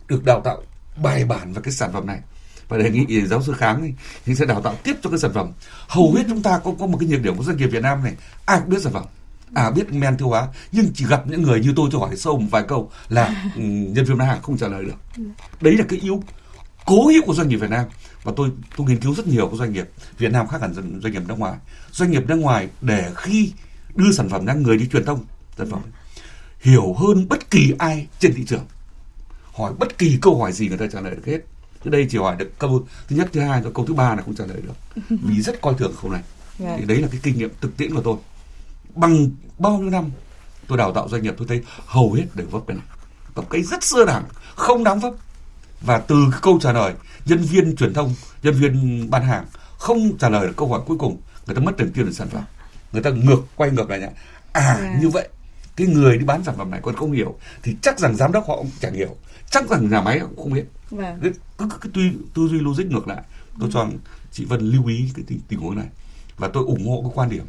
được đào tạo bài bản về cái sản phẩm này. Và đề nghị giáo sư kháng thì sẽ đào tạo tiếp cho cái sản phẩm. Hầu hết chúng ta có có một cái nhược điểm của doanh nghiệp Việt Nam này ai cũng biết sản phẩm à biết men tiêu hóa. Nhưng chỉ gặp những người như tôi tôi hỏi sâu một vài câu là ừ, nhân viên bán hàng không trả lời được. Đấy là cái yếu cố hữu của doanh nghiệp Việt Nam và tôi tôi nghiên cứu rất nhiều các doanh nghiệp. Việt Nam khác hẳn doanh nghiệp nước ngoài. Doanh nghiệp nước ngoài để khi đưa sản phẩm ra người đi truyền thông sản phẩm hiểu hơn bất kỳ ai trên thị trường. Hỏi bất kỳ câu hỏi gì người ta trả lời được hết. Thế đây chỉ hỏi được câu thứ nhất thứ hai rồi câu thứ ba là không trả lời được. <laughs> Vì rất coi thường câu này. Yeah. Dạ. thì đấy là cái kinh nghiệm thực tiễn của tôi. Bằng bao nhiêu năm tôi đào tạo doanh nghiệp tôi thấy hầu hết đều vấp cái này. Vấp cái rất sơ đẳng không đáng vấp và từ cái câu trả lời nhân viên truyền thông nhân viên bán hàng không trả lời được câu hỏi cuối cùng người ta mất tiền tiền sản phẩm người ta ngược quay ngược lại nhá à yeah. Dạ. như vậy cái người đi bán sản phẩm này còn không hiểu thì chắc rằng giám đốc họ cũng chẳng hiểu chắc rằng nhà máy cũng không biết vâng. cái, cái, cái, tư, tư duy logic ngược lại tôi ừ. cho chị Vân lưu ý cái tình, tình huống này và tôi ủng hộ cái quan điểm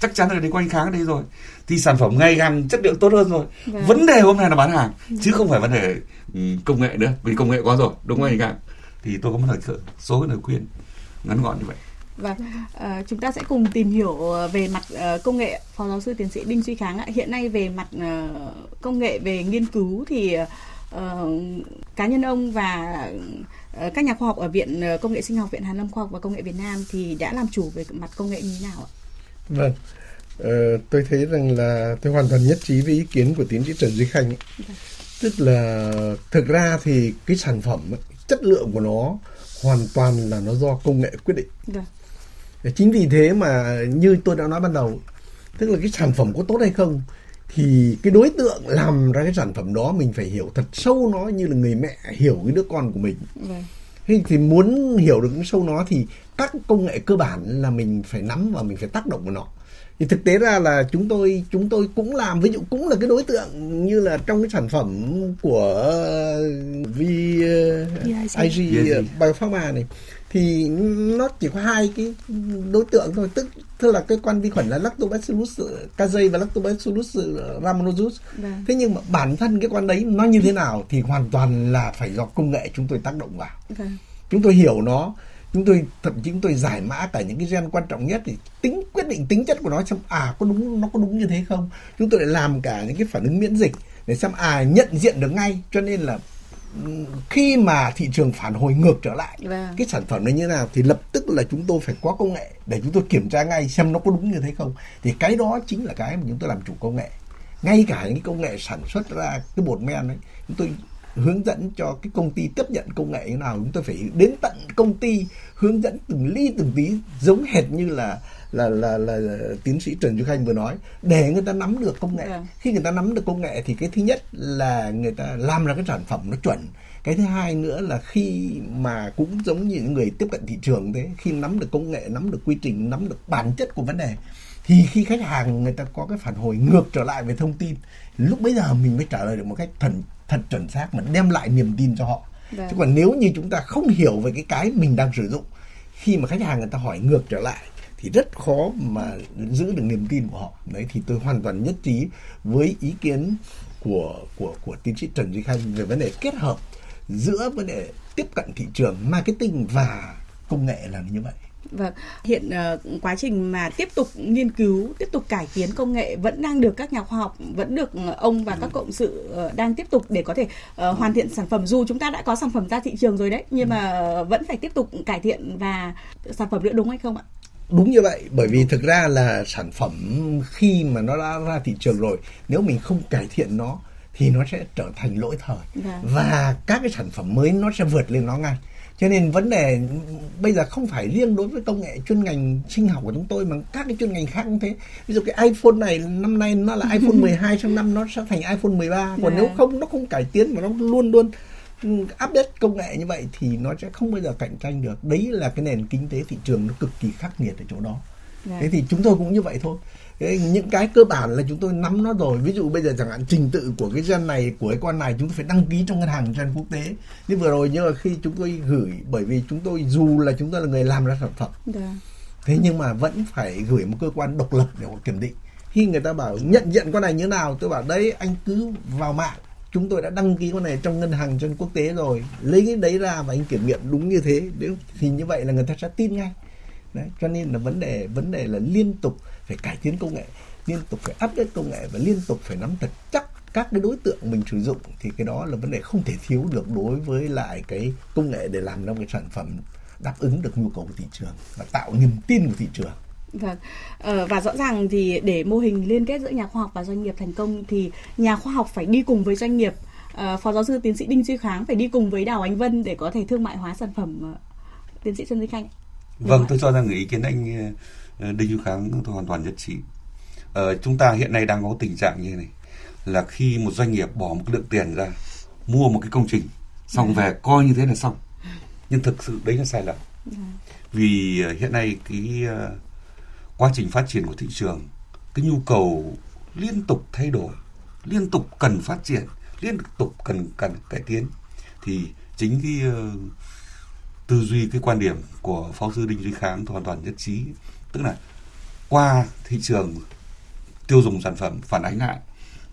chắc chắn là đến quanh kháng ở đây rồi. Thì sản phẩm ngày càng chất lượng tốt hơn rồi. Vâng. vấn đề hôm nay là bán hàng vâng. chứ không phải vấn đề um, công nghệ nữa vì công nghệ có rồi đúng không anh kháng thì tôi có một lời số lời khuyên ngắn gọn như vậy. Và vâng, uh, chúng ta sẽ cùng tìm hiểu về mặt uh, công nghệ phó giáo sư tiến sĩ đinh duy kháng ạ. Hiện nay về mặt uh, công nghệ về nghiên cứu thì uh, cá nhân ông và các nhà khoa học ở viện công nghệ sinh học viện hàn lâm khoa học và công nghệ việt nam thì đã làm chủ về mặt công nghệ như thế nào ạ vâng uh, tôi thấy rằng là tôi hoàn toàn nhất trí với ý kiến của tiến sĩ trần duy khanh ấy. Vâng. tức là thực ra thì cái sản phẩm ấy, chất lượng của nó hoàn toàn là nó do công nghệ quyết định vâng chính vì thế mà như tôi đã nói ban đầu tức là cái sản phẩm có tốt hay không thì cái đối tượng làm ra cái sản phẩm đó mình phải hiểu thật sâu nó như là người mẹ hiểu cái đứa con của mình vâng. thế thì muốn hiểu được sâu nó thì các công nghệ cơ bản là mình phải nắm và mình phải tác động vào nó. Thì thực tế ra là chúng tôi chúng tôi cũng làm ví dụ cũng là cái đối tượng như là trong cái sản phẩm của VIG Biopharma này. Thì nó chỉ có hai cái đối tượng thôi. Tức tức là cái con vi khuẩn là lactobacillus casei và lactobacillus rhamnosus vâng. thế nhưng mà bản thân cái con đấy nó như thế nào thì hoàn toàn là phải do công nghệ chúng tôi tác động vào. Vâng. chúng tôi hiểu nó chúng tôi thậm chí chúng tôi giải mã cả những cái gen quan trọng nhất thì tính quyết định tính chất của nó xem à có đúng nó có đúng như thế không? Chúng tôi lại làm cả những cái phản ứng miễn dịch để xem à nhận diện được ngay. Cho nên là khi mà thị trường phản hồi ngược trở lại vâng. cái sản phẩm này như nào thì lập tức là chúng tôi phải có công nghệ để chúng tôi kiểm tra ngay xem nó có đúng như thế không. Thì cái đó chính là cái mà chúng tôi làm chủ công nghệ. Ngay cả những công nghệ sản xuất ra cái bột men ấy chúng tôi hướng dẫn cho cái công ty tiếp nhận công nghệ như nào chúng tôi phải đến tận công ty hướng dẫn từng ly từng tí giống hệt như là là là là, là tiến sĩ Trần Duy Khanh vừa nói để người ta nắm được công nghệ. Yeah. Vâng. Khi người ta nắm được công nghệ thì cái thứ nhất là người ta làm ra cái sản phẩm nó chuẩn. Cái thứ hai nữa là khi mà cũng giống như những người tiếp cận thị trường thế, khi nắm được công nghệ, nắm được quy trình, nắm được bản chất của vấn đề thì khi khách hàng người ta có cái phản hồi ngược trở lại về thông tin lúc bấy giờ mình mới trả lời được một cách thần thật chuẩn xác mà đem lại niềm tin cho họ. Đấy. chứ còn nếu như chúng ta không hiểu về cái cái mình đang sử dụng khi mà khách hàng người ta hỏi ngược trở lại thì rất khó mà giữ được niềm tin của họ. Đấy thì tôi hoàn toàn nhất trí với ý kiến của của của tiến sĩ Trần Duy Khanh về vấn đề kết hợp giữa vấn đề tiếp cận thị trường marketing và công nghệ là như vậy Vâng, hiện uh, quá trình mà tiếp tục nghiên cứu, tiếp tục cải tiến công nghệ vẫn đang được các nhà khoa học, vẫn được ờ, ông và các cộng sự uh, đang tiếp tục để có thể uh, hoàn thiện sản phẩm. Dù chúng ta đã có sản phẩm ra thị trường rồi đấy, nhưng mà vẫn phải tiếp tục cải thiện và sản phẩm nữa đúng hay không ạ? đúng như vậy bởi vì thực ra là sản phẩm khi mà nó đã ra thị trường rồi nếu mình không cải thiện nó thì nó sẽ trở thành lỗi thời dạ. và các cái sản phẩm mới nó sẽ vượt lên nó ngay cho nên vấn đề bây giờ không phải riêng đối với công nghệ chuyên ngành sinh học của chúng tôi mà các cái chuyên ngành khác cũng thế. Ví dụ cái iPhone này năm nay nó là <laughs> iPhone 12 sang năm nó sẽ thành iPhone 13 còn yeah. nếu không nó không cải tiến mà nó luôn luôn update công nghệ như vậy thì nó sẽ không bao giờ cạnh tranh được. Đấy là cái nền kinh tế thị trường nó cực kỳ khắc nghiệt ở chỗ đó. Yeah. thế thì chúng tôi cũng như vậy thôi những cái cơ bản là chúng tôi nắm nó rồi. Ví dụ bây giờ chẳng hạn trình tự của cái gen này của cái con này chúng tôi phải đăng ký trong ngân hàng gen quốc tế. Như vừa rồi nhưng mà khi chúng tôi gửi bởi vì chúng tôi dù là chúng tôi là người làm ra sản phẩm yeah. Dạ. thế nhưng mà vẫn phải gửi một cơ quan độc lập để họ kiểm định. Khi người ta bảo nhận diện con này như nào? Tôi bảo đấy anh cứ vào mạng. Chúng tôi đã đăng ký con này trong ngân hàng chân quốc tế rồi. Lấy cái đấy ra và anh kiểm nghiệm đúng như thế. Thì như vậy là người ta sẽ tin ngay đấy, cho nên là vấn đề vấn đề là liên tục phải cải tiến công nghệ, liên tục phải update công nghệ và liên tục phải nắm thật chắc các cái đối tượng mình sử dụng thì cái đó là vấn đề không thể thiếu được đối với lại cái công nghệ để làm ra một cái sản phẩm đáp ứng được nhu cầu của thị trường và tạo niềm tin của thị trường Vâng. Ờ, và rõ ràng thì để mô hình liên kết giữa nhà khoa học và doanh nghiệp thành công thì nhà khoa học phải đi cùng với doanh nghiệp. Ờ, Phó giáo sư tiến sĩ Đinh Duy Kháng phải đi cùng với Đào Ánh Vân để có thể thương mại hóa sản phẩm. Ờ, tiến sĩ Trần Duy Khanh. Vâng, tôi cho rằng ý kiến anh ờ, Đinh Duy Kháng tôi hoàn toàn nhất trí. Ờ, chúng ta hiện nay đang có tình trạng như này là khi một doanh nghiệp bỏ một lượng tiền ra mua một cái công trình xong về coi như thế là xong. Nhưng thực sự đấy là sai lầm. Vì hiện nay cái quá trình phát triển của thị trường cái nhu cầu liên tục thay đổi liên tục cần phát triển liên tục cần cần cải tiến thì chính cái uh, tư duy cái quan điểm của phó sư đinh duy kháng hoàn toàn nhất trí tức là qua thị trường tiêu dùng sản phẩm phản ánh lại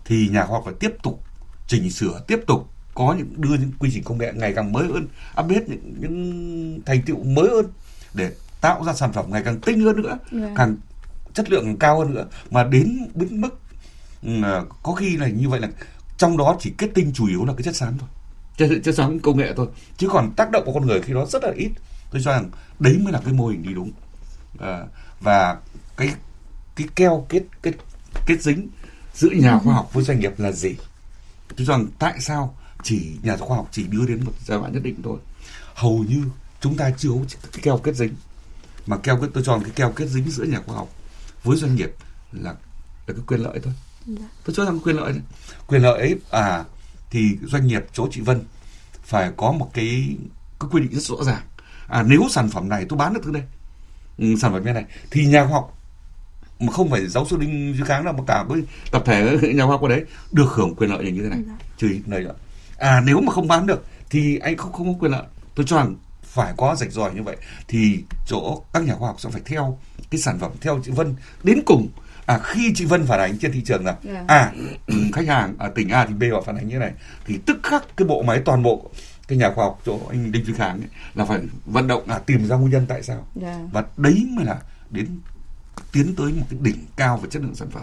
thì nhà khoa học phải tiếp tục chỉnh sửa tiếp tục có những đưa những quy trình công nghệ ngày càng mới hơn update những những thành tựu mới hơn để tạo ra sản phẩm ngày càng tinh hơn nữa yeah. Dạ. càng chất lượng cao hơn nữa mà đến đến mức uh, có khi là như vậy là trong đó chỉ kết tinh chủ yếu là cái chất xám thôi chất, chất xám công nghệ thôi. Chứ còn tác động của con người khi đó rất là ít. Tôi cho rằng đấy mới là cái mô hình đi đúng. À, và cái cái keo kết kết kết dính giữa nhà khoa học với doanh nghiệp là gì? Tôi cho rằng tại sao chỉ nhà khoa học chỉ đưa đến một giai đoạn nhất định thôi. Hầu như chúng ta chưa có cái keo kết dính. Mà keo kết tôi cho rằng cái keo kết dính giữa nhà khoa học với doanh nghiệp là là cái quyền lợi thôi. Dạ. tôi cho rằng quyền lợi đấy. quyền lợi ấy à thì doanh nghiệp chỗ chị Vân phải có một cái cái quy định rất rõ ràng. À nếu sản phẩm này tôi bán được thứ đây ừ, sản phẩm như này thì nhà khoa học mà không phải giáo sư đinh duy kháng đâu mà cả với tập thể <laughs> nhà khoa học ở đấy được hưởng quyền lợi như thế này. Trừ này nữa à nếu mà không bán được thì anh không không có quyền lợi. Tôi cho rằng phải có rạch ròi như vậy thì chỗ các nhà khoa học sẽ phải theo cái sản phẩm theo chị Vân đến cùng à khi chị Vân phản ánh trên thị trường là yeah. Dạ. à <clears throat> khách hàng ở tỉnh A thì B họ phản ánh như này thì tức khắc cái bộ máy toàn bộ cái nhà khoa học chỗ anh Đinh Duy Khang ấy, là phải vận động là tìm ra nguyên nhân tại sao Dạ. và đấy mới là đến tiến tới một cái đỉnh cao về chất lượng sản phẩm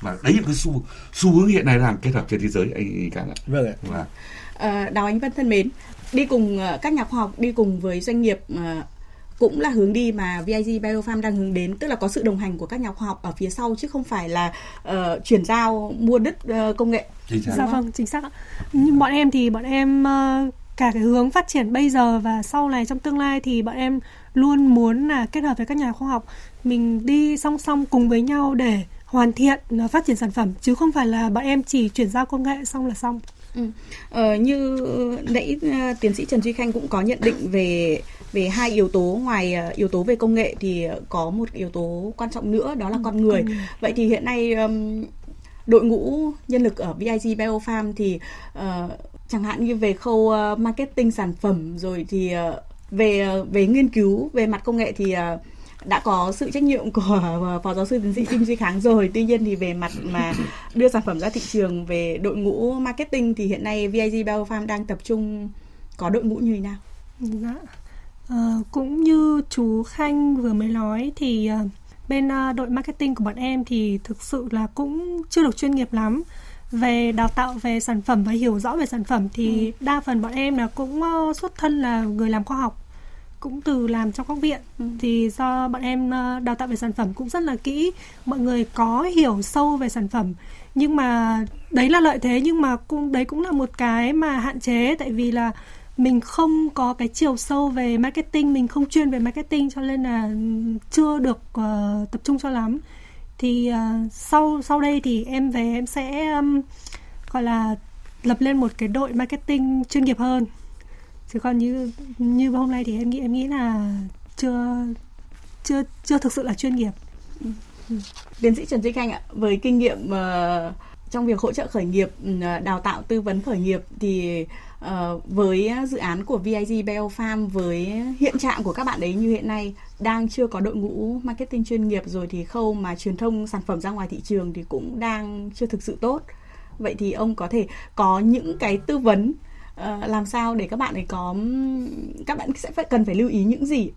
và đấy là cái xu xu hướng hiện nay đang kết hợp trên thế giới anh, anh Khang ạ Vâng ạ. và Ờ, Đào Ánh Vân thân mến, đi cùng ờ, các nhà khoa học, đi cùng với doanh nghiệp ờ, cũng là hướng đi mà VIG Biofarm đang hướng đến, tức là có sự đồng hành của các nhà khoa học ở phía sau chứ không phải là ờ, chuyển giao mua đứt ờ, công nghệ. chính xác Dạ vâng, chính xác ạ. Nhưng bọn em thì bọn em ờ, cả cái hướng phát triển bây giờ và sau này trong tương lai thì bọn em luôn muốn là kết hợp với các nhà khoa học mình đi song song cùng với nhau để hoàn thiện phát triển sản phẩm chứ không phải là bọn em chỉ chuyển giao công nghệ xong là xong. Ừ. Ờ, như nãy tiến sĩ Trần Duy Khanh cũng có nhận định về về hai yếu tố ngoài ờ, yếu tố về công nghệ thì ờ, có một yếu tố quan trọng nữa đó là con người. Vậy thì hiện nay đội ngũ nhân lực ở VIG Biofarm thì ờ, chẳng hạn như về khâu marketing sản phẩm rồi thì về về nghiên cứu về mặt công nghệ thì đã có sự trách nhiệm của phó giáo sư tiến sĩ Đinh Duy Kháng rồi. Tuy nhiên thì về mặt mà đưa sản phẩm ra thị trường về đội ngũ marketing thì hiện nay VIG Biofarm đang tập trung có đội ngũ như thế nào? Dạ. Ờ, cũng như chú Khanh vừa mới nói thì ờ, bên ờ, đội marketing của bọn em thì thực sự là cũng chưa được chuyên nghiệp lắm. Về đào tạo về sản phẩm và hiểu rõ về sản phẩm thì đa phần bọn em là cũng xuất thân là người làm khoa học cũng từ làm trong các viện. Thì do bọn em đào tạo về sản phẩm cũng rất là kỹ mọi người có hiểu sâu về sản phẩm. Nhưng mà đấy là lợi thế nhưng mà cũng đấy cũng là một cái mà hạn chế tại vì là mình không có cái chiều sâu về marketing mình không chuyên về marketing cho nên là chưa được uh, tập trung cho lắm. Thì uh, sau sau đây thì em về em sẽ um, gọi là lập lên một cái đội marketing chuyên nghiệp hơn. Chứ còn như như hôm nay thì em nghĩ em nghĩ là chưa chưa chưa thực sự là chuyên nghiệp. Tiến sĩ Trần Duy Khanh ạ, với kinh nghiệm uh, trong việc hỗ trợ khởi nghiệp, đào tạo tư vấn khởi nghiệp thì ờ, với dự án của VIG Biofarm với hiện trạng của các bạn đấy như hiện nay đang chưa có đội ngũ marketing chuyên nghiệp rồi thì khâu mà truyền thông sản phẩm ra ngoài thị trường thì cũng đang chưa thực sự tốt. Vậy thì ông có thể có những cái tư vấn ờ, làm sao để các bạn ấy có các bạn sẽ phải cần phải lưu ý những gì?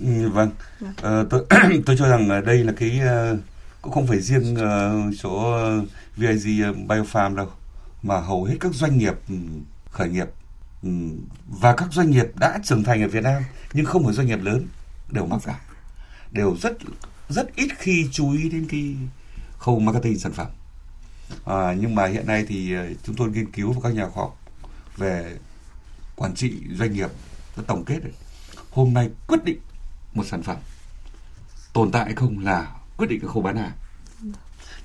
Ừ, vâng Vâng. Ờ, tôi <clears throat> tôi cho rằng đây là cái ờ, cũng không phải riêng ờ, chỗ VIG Biofarm đâu mà hầu hết các doanh nghiệp ừ, khởi nghiệp ừ, và các doanh nghiệp đã trưởng thành ở Việt Nam nhưng không phải doanh nghiệp lớn đều mắc phải đều rất rất ít khi chú ý đến cái khâu marketing sản phẩm. À, nhưng mà hiện nay thì ờ, chúng tôi nghiên cứu với các nhà khoa học về quản trị doanh nghiệp nó tổng kết đấy hôm nay quyết định một sản phẩm tồn tại hay không là quyết định cái khâu bán hàng.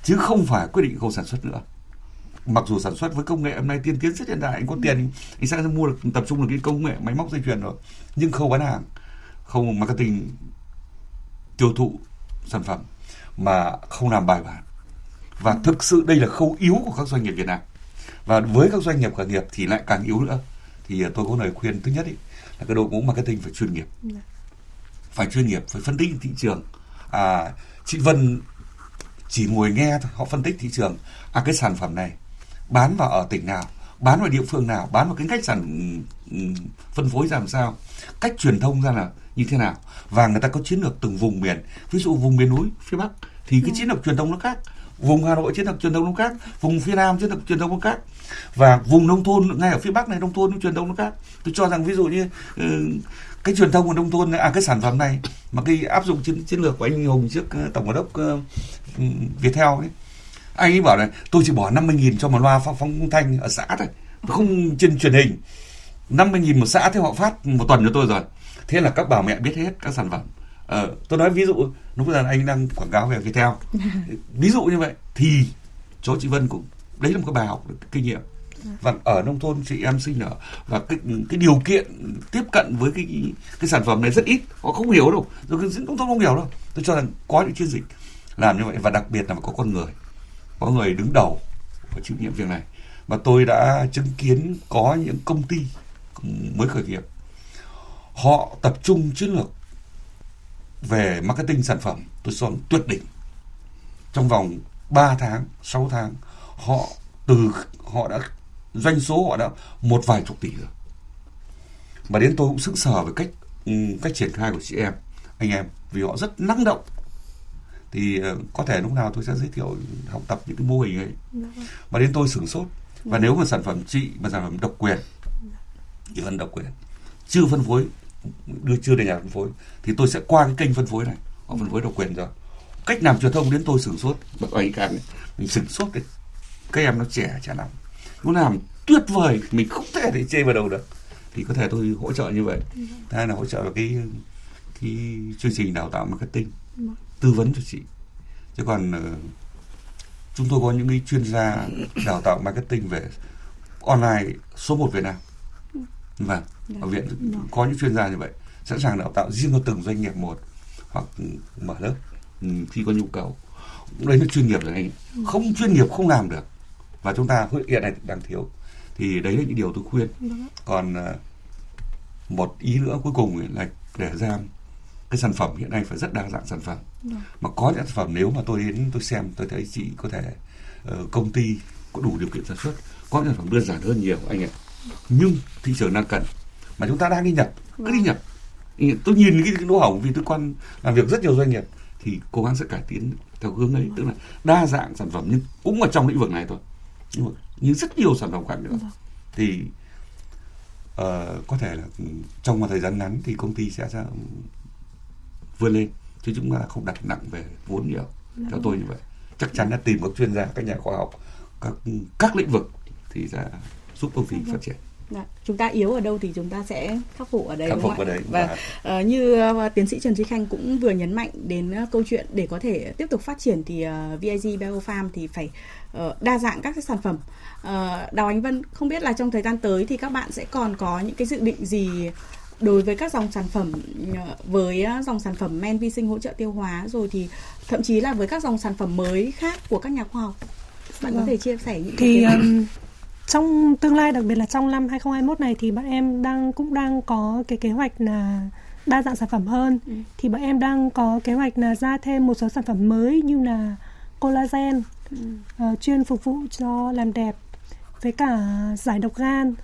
Chứ không phải quyết định khâu sản xuất nữa mặc dù sản xuất với công nghệ hôm nay tiên tiến rất hiện đại anh có tiền anh sẽ mua được tập trung được cái công nghệ máy móc dây chuyền rồi. Nhưng khâu bán hàng khâu marketing tiêu thụ sản phẩm mà không làm bài bản. Và thực sự đây là khâu yếu của các doanh nghiệp Việt Nam. Và với các doanh nghiệp khởi nghiệp thì lại càng yếu nữa. Thì tôi có lời khuyên thứ nhất ý, là cái đội ngũ marketing phải chuyên nghiệp. Phải chuyên nghiệp phải phân tích thị trường. À, chị Vân chỉ ngồi nghe thôi họ phân tích thị trường. À cái sản phẩm này bán vào ở tỉnh nào bán vào địa phương nào bán vào cái cách sản ừm, phân phối ra làm sao? Cách truyền thông ra là như thế nào? Và người ta có chiến lược từng vùng miền. Ví dụ vùng miền núi phía bắc thì cái chiến lược truyền thông nó khác. Vùng hà nội chiến lược truyền thông nó khác vùng phía nam chiến lược truyền thông nó khác. Và vùng nông thôn ngay ở phía bắc này nông thôn truyền thông nó khác. Tôi cho rằng ví dụ như ừ, cái truyền thông của nông thôn à cái sản phẩm này mà cái áp dụng chiến chiến lược của anh Hùng trước ờ, tổng giám đốc ờ, ừ, Viettel ấy anh ấy bảo là tôi chỉ bỏ 50 nghìn cho một loa phóng, phóng thanh ở xã thôi không trên truyền hình. 50 nghìn một xã thế họ phát một tuần cho tôi rồi. Thế là các bà mẹ biết hết các sản phẩm. Ờ, tôi nói ví dụ lúc giờ anh đang quảng cáo về Viettel. Ví dụ như vậy thì chỗ chị Vân cũng đấy là một cái bài học được kinh nghiệm. Và ở nông thôn chị em sinh nở và cái cái điều kiện tiếp cận với cái cái sản phẩm này rất ít họ không hiểu đâu. Rồi cái nông thôn không hiểu đâu. Tôi cho rằng có những chiến dịch làm như vậy và đặc biệt là phải có con người có người đứng đầu và chịu nhiệm việc này. Và tôi đã chứng kiến có những công ty mới khởi nghiệp. Họ tập trung chiến lược về marketing sản phẩm, tôi cho tuyệt đỉnh. Trong vòng 3 tháng 6 tháng, họ từ, họ đã, doanh số họ đã một vài chục tỷ rồi. Mà đến tôi cũng sững sờ về cách ừ, cách triển khai của chị em, anh em, vì họ rất năng động thì uh, có thể lúc nào tôi sẽ giới thiệu học tập những cái mô hình ấy. Mà đến tôi sửng sốt. Và nếu mà sản phẩm chị mà sản phẩm độc quyền chỉ phần độc quyền. Chưa phân phối đưa chưa đến nhà phân phối thì tôi sẽ qua cái kênh phân phối này. Họ phân phối độc quyền rồi cách làm truyền thông đến tôi sửng sốt. Bậc ấy càng mình sửng sốt đấy. Các em nó trẻ trẻ lắm. Nó làm tuyệt vời mình không thể để chê vào đầu được. Thì có thể tôi hỗ trợ như vậy. Hai là hỗ trợ vào cái cái chương trình đào tạo marketing tư vấn cho chị. Chứ còn uh, chúng tôi có những cái chuyên gia đào tạo marketing về online số 1 Việt Nam. Vâng ở viện có những chuyên gia như vậy sẵn sàng đào tạo riêng cho từng doanh nghiệp một hoặc mở lớp ừ, khi có nhu cầu. Đấy là chuyên nghiệp rồi anh không chuyên nghiệp không làm được. Và chúng ta hiện nay đang thiếu. Thì đấy là những điều tôi khuyên. Còn uh, một ý nữa cuối cùng là để ra cái sản phẩm hiện nay phải rất đa dạng sản phẩm. Mà có những sản phẩm nếu mà tôi đến tôi xem tôi thấy chị có thể uh, công ty có đủ điều kiện sản xuất có những sản phẩm đơn giản hơn nhiều anh ạ. Nhưng thị trường đang cần. Mà chúng ta đang đi nhập cứ đi nhập tôi nhìn cái lỗ hổng vì tôi quan làm việc rất nhiều doanh nghiệp thì cố gắng sẽ cải tiến theo hướng ấy tức là đa dạng sản phẩm nhưng cũng ở trong lĩnh vực này thôi. Nhưng mà như rất nhiều sản phẩm khác nữa. Thì uh, có thể là trong một thời gian ngắn thì công ty sẽ, sẽ vươn lên chứ chúng ta không đặt nặng về vốn nhiều. Theo tôi như vậy. Chắc chắn là tìm các chuyên gia các nhà khoa học các các lĩnh vực thì sẽ giúp công ty phát triển. Dạ. chúng ta yếu ở đâu thì chúng ta sẽ khắc phục ở đấy khắc phục ở đấy và uh, như uh, tiến sĩ Trần Duy Khanh cũng vừa nhấn mạnh đến uh, câu chuyện để có thể tiếp tục phát triển thì uh, VIG Biofarm thì phải uh, đa dạng các cái sản phẩm. Uh, Đào Ánh Vân không biết là trong thời gian tới thì các bạn sẽ còn có những cái dự định gì đối với các dòng sản phẩm với dòng sản phẩm men vi sinh hỗ trợ tiêu hóa rồi thì thậm chí là với các dòng sản phẩm mới khác của các nhà khoa học bạn vâng. có thể chia sẻ những thì um, trong tương lai đặc biệt là trong năm 2021 này thì bọn em đang cũng đang có cái kế hoạch là đa dạng sản phẩm hơn ừ. thì bọn em đang có kế hoạch là ra thêm một số sản phẩm mới như là collagen ừ. uh, chuyên phục vụ cho làm đẹp với cả giải độc gan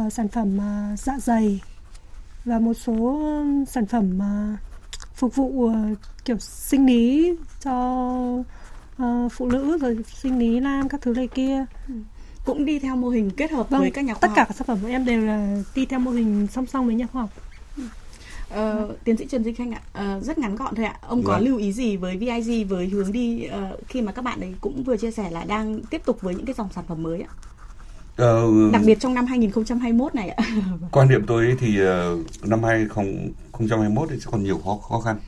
uh, sản phẩm uh, dạ dày và một số sản phẩm phục vụ uh, kiểu sinh lý cho uh, phụ nữ rồi sinh lý nam các thứ này kia ừ cũng đi theo mô hình kết hợp vâng, với các nhà khoa tất học. cả các sản phẩm của em đều là đi theo mô hình song song với nhà khoa học Ờ, tiến sĩ Trần Duy Khanh ạ, ờ, rất ngắn gọn thôi ạ. Ông vâng. có lưu ý gì với VIG với hướng đi uh, khi mà các bạn ấy cũng vừa chia sẻ là đang tiếp tục với những cái dòng sản phẩm mới ạ? Ờ, Đặc biệt trong năm 2021 này ạ. <laughs> Quan điểm tôi thì uh, năm 2021 thì sẽ còn nhiều khó khó khăn.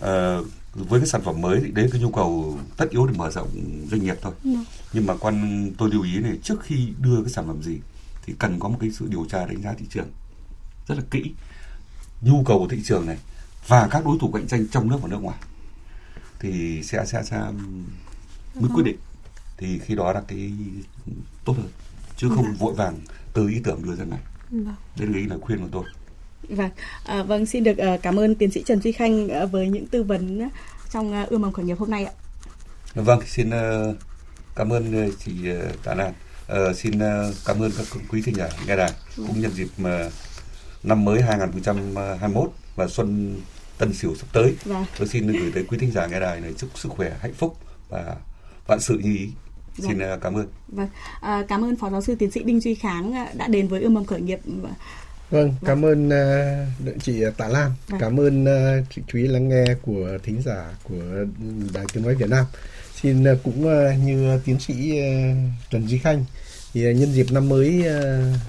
Uh, với cái sản phẩm mới thì đấy cái nhu cầu tất yếu để mở rộng doanh nghiệp thôi ừ. nhưng mà quan tôi lưu ý này trước khi đưa cái sản phẩm gì thì cần có một cái sự điều tra đánh giá thị trường rất là kỹ nhu cầu của thị trường này và các đối thủ cạnh tranh trong nước và nước ngoài thì sẽ sẽ sẽ mới quyết định thì khi đó là cái tốt hơn chứ không vội vàng từ ý tưởng đưa ra này vâng. đây là ý lời khuyên của tôi Vâng, à, vâng xin được uh, cảm ơn tiến sĩ Trần Duy Khanh uh, với những tư vấn uh, trong uh, ươm mầm khởi nghiệp hôm nay ạ. Vâng, xin uh, cảm ơn uh, chị uh, Tạ Lan. Uh, xin uh, cảm ơn các quý thính giả nghe đài vâng. cũng nhân dịp uh, năm mới 2021 và xuân Tân Sửu sắp tới. Vâng. Tôi xin gửi tới quý thính giả nghe đài này chúc sức khỏe, hạnh phúc và vạn sự như ý. Xin vâng. cảm ơn. Vâng, à, cảm ơn Phó Giáo sư Tiến sĩ Đinh Duy Kháng đã đến với ươm mầm khởi nghiệp Vâng, cảm ơn uh, chị Tạ Lan, vâng. cảm ơn uh, chị chú ý lắng nghe của thính giả của Đài Tiếng nói Việt Nam. Xin uh, cũng uh, như tiến sĩ uh, Trần Duy Khanh thì uh, nhân dịp năm mới uh,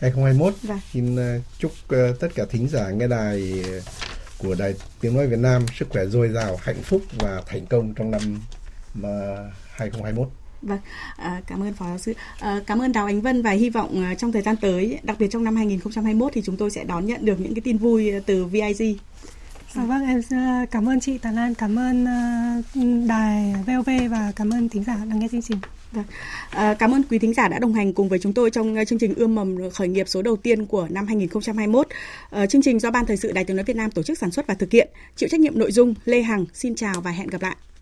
2021 vâng. xin uh, chúc uh, tất cả thính giả nghe đài của Đài Tiếng nói Việt Nam sức khỏe dồi dào, hạnh phúc và thành công trong năm uh, 2021. Vâng, à, cảm ơn Phó Giáo sư. À, cảm ơn Đào Ánh Vân và hy vọng à, trong thời gian tới, đặc biệt trong năm 2021 thì chúng tôi sẽ đón nhận được những cái tin vui từ VIG. À, vâng, em cảm ơn chị Tà Lan, cảm ơn đài VOV và cảm ơn thính giả đang nghe chương trình. Vâng. À, cảm ơn quý thính giả đã đồng hành cùng với chúng tôi trong chương trình ươm mầm khởi nghiệp số đầu tiên của năm 2021. À, chương trình do Ban Thời sự Đài Tiếng nói Việt Nam tổ chức sản xuất và thực hiện, chịu trách nhiệm nội dung Lê Hằng. Xin chào và hẹn gặp lại.